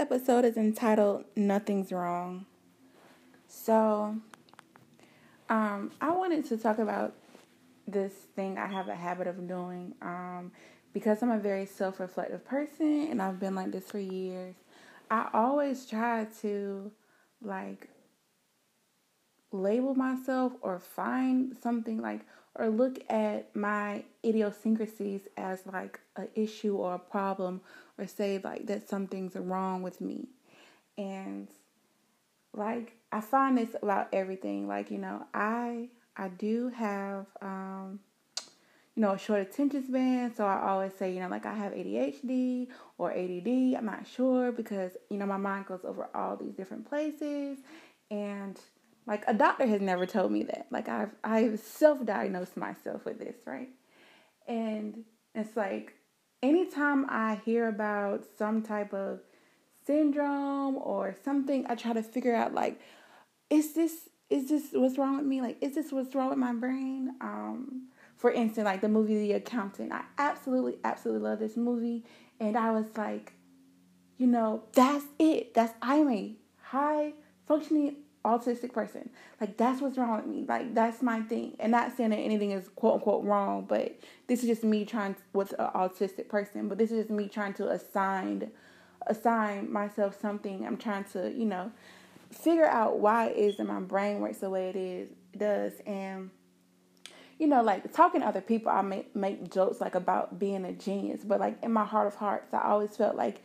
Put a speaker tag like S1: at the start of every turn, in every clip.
S1: episode is entitled Nothing's Wrong. So, um, I wanted to talk about this thing I have a habit of doing. Um, because I'm a very self reflective person and I've been like this for years, I always try to like label myself or find something like or look at my idiosyncrasies as like an issue or a problem or say like that something's wrong with me. And like I find this about everything. Like, you know, I I do have um you know, a short attention span. So I always say, you know, like I have ADHD or ADD. I'm not sure because, you know, my mind goes over all these different places. And like a doctor has never told me that. Like I've I've self-diagnosed myself with this, right? And it's like anytime I hear about some type of syndrome or something, I try to figure out like, is this is this what's wrong with me? Like, is this what's wrong with my brain? Um, for instance, like the movie The Accountant. I absolutely, absolutely love this movie. And I was like, you know, that's it. That's I'm a high functioning autistic person. Like that's what's wrong with me. Like that's my thing. And not saying that anything is quote unquote wrong, but this is just me trying to, with an autistic person. But this is just me trying to assign assign myself something. I'm trying to, you know, figure out why it is that my brain works the way it is does and you know, like talking to other people, I make make jokes like about being a genius, but like in my heart of hearts, I always felt like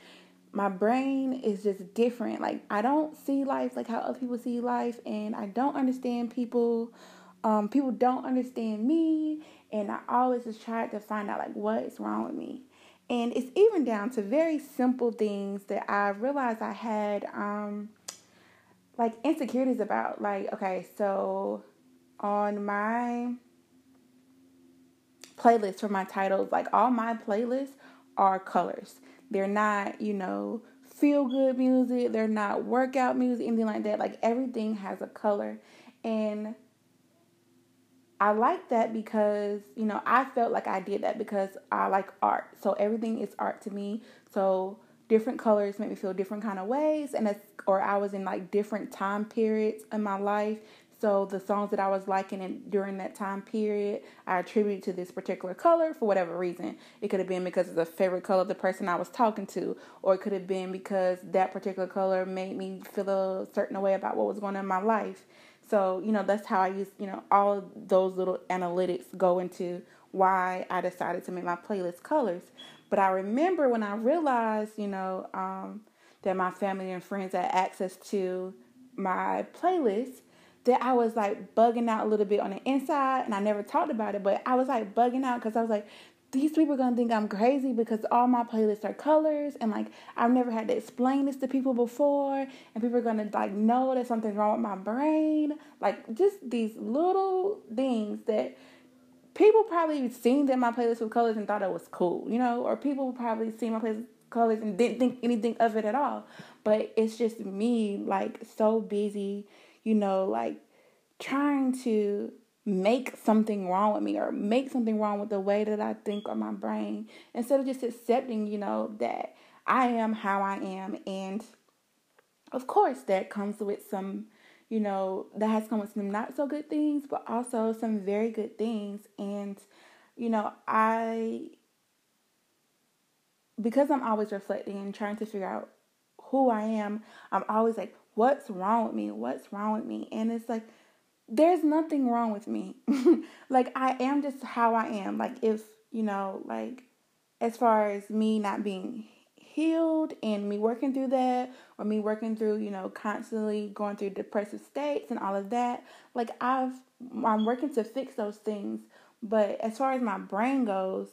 S1: my brain is just different. Like I don't see life like how other people see life, and I don't understand people. Um, people don't understand me, and I always just try to find out like what is wrong with me. And it's even down to very simple things that I realized I had um, like insecurities about. Like, okay, so on my playlist for my titles. Like all my playlists are colors. They're not, you know, feel good music. They're not workout music, anything like that. Like everything has a color. And I like that because, you know, I felt like I did that because I like art. So everything is art to me. So different colors make me feel different kind of ways and or I was in like different time periods in my life so the songs that I was liking in, during that time period, I attribute to this particular color for whatever reason. It could have been because it's a favorite color of the person I was talking to, or it could have been because that particular color made me feel a certain way about what was going on in my life. So, you know, that's how I use, you know, all those little analytics go into why I decided to make my playlist colors. But I remember when I realized, you know, um, that my family and friends had access to my playlist, that I was like bugging out a little bit on the inside, and I never talked about it, but I was like bugging out because I was like, these people are gonna think I'm crazy because all my playlists are colors, and like I've never had to explain this to people before, and people are gonna like know that something's wrong with my brain, like just these little things that people probably seen that my playlist was colors and thought it was cool, you know, or people probably seen my playlist colors and didn't think anything of it at all. But it's just me like so busy you know, like trying to make something wrong with me or make something wrong with the way that I think or my brain instead of just accepting, you know, that I am how I am. And of course, that comes with some, you know, that has come with some not so good things, but also some very good things. And, you know, I, because I'm always reflecting and trying to figure out who I am, I'm always like, what's wrong with me? What's wrong with me? And it's like, there's nothing wrong with me. like, I am just how I am. Like, if, you know, like, as far as me not being healed and me working through that, or me working through, you know, constantly going through depressive states and all of that, like, I've, I'm working to fix those things. But as far as my brain goes,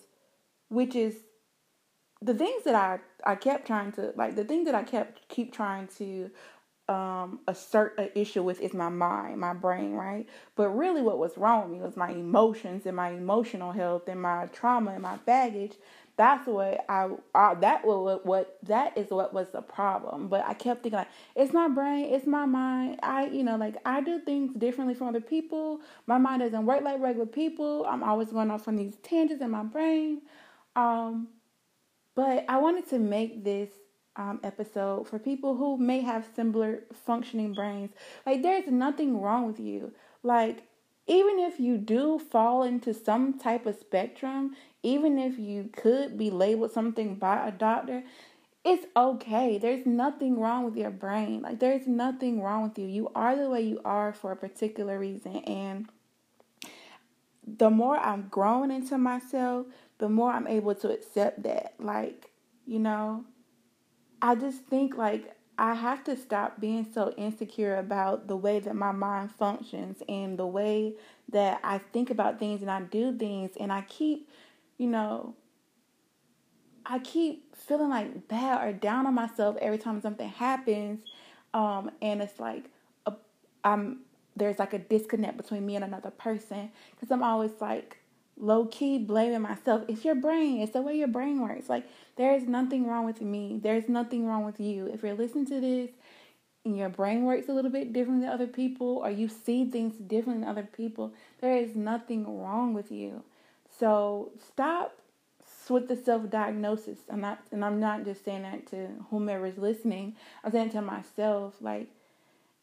S1: which is the things that I I kept trying to like the things that I kept keep trying to um, assert an issue with is my mind, my brain, right? But really, what was wrong with me was my emotions and my emotional health and my trauma and my baggage. That's what I, I that what what that is what was the problem. But I kept thinking like it's my brain, it's my mind. I you know like I do things differently from other people. My mind doesn't work like regular people. I'm always going off on these tangents in my brain. Um, but I wanted to make this um, episode for people who may have similar functioning brains. Like, there's nothing wrong with you. Like, even if you do fall into some type of spectrum, even if you could be labeled something by a doctor, it's okay. There's nothing wrong with your brain. Like, there's nothing wrong with you. You are the way you are for a particular reason. And the more I'm growing into myself, the more I'm able to accept that. Like, you know, I just think like I have to stop being so insecure about the way that my mind functions and the way that I think about things and I do things and I keep, you know, I keep feeling like bad or down on myself every time something happens. Um, and it's like a, I'm there's like a disconnect between me and another person because I'm always like low key blaming myself. It's your brain. It's the way your brain works. Like there is nothing wrong with me. There's nothing wrong with you. If you're listening to this and your brain works a little bit different than other people or you see things different than other people, there is nothing wrong with you. So stop with the self diagnosis. I'm not and I'm not just saying that to whomever is listening. I'm saying to myself, like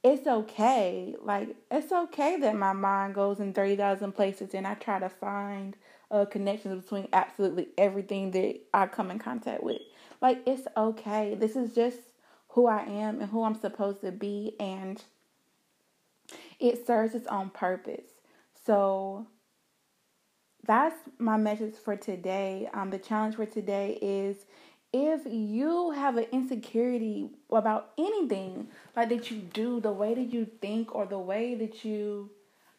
S1: it's okay. Like it's okay that my mind goes in thirty thousand places, and I try to find uh, connections between absolutely everything that I come in contact with. Like it's okay. This is just who I am and who I'm supposed to be, and it serves its own purpose. So that's my message for today. Um, the challenge for today is if you have an insecurity about anything like that you do the way that you think or the way that you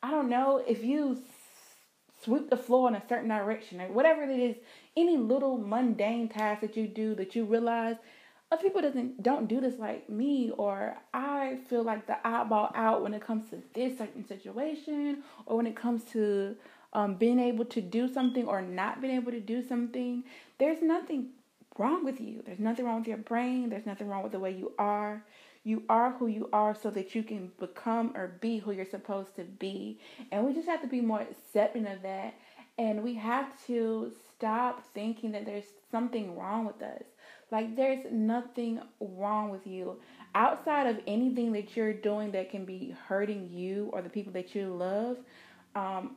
S1: i don't know if you sweep the floor in a certain direction or whatever it is any little mundane task that you do that you realize other people doesn't don't do this like me or i feel like the eyeball out when it comes to this certain situation or when it comes to um, being able to do something or not being able to do something. There's nothing wrong with you. There's nothing wrong with your brain. There's nothing wrong with the way you are. You are who you are so that you can become or be who you're supposed to be. And we just have to be more accepting of that. And we have to stop thinking that there's something wrong with us. Like, there's nothing wrong with you. Outside of anything that you're doing that can be hurting you or the people that you love, um,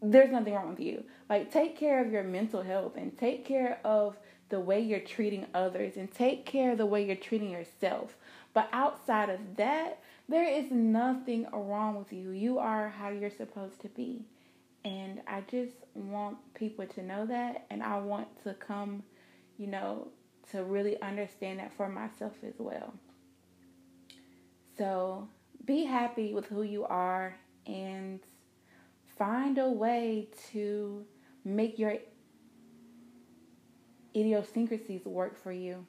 S1: there's nothing wrong with you. Like, take care of your mental health and take care of the way you're treating others and take care of the way you're treating yourself. But outside of that, there is nothing wrong with you. You are how you're supposed to be. And I just want people to know that. And I want to come, you know, to really understand that for myself as well. So be happy with who you are and find a way to make your idiosyncrasies work for you.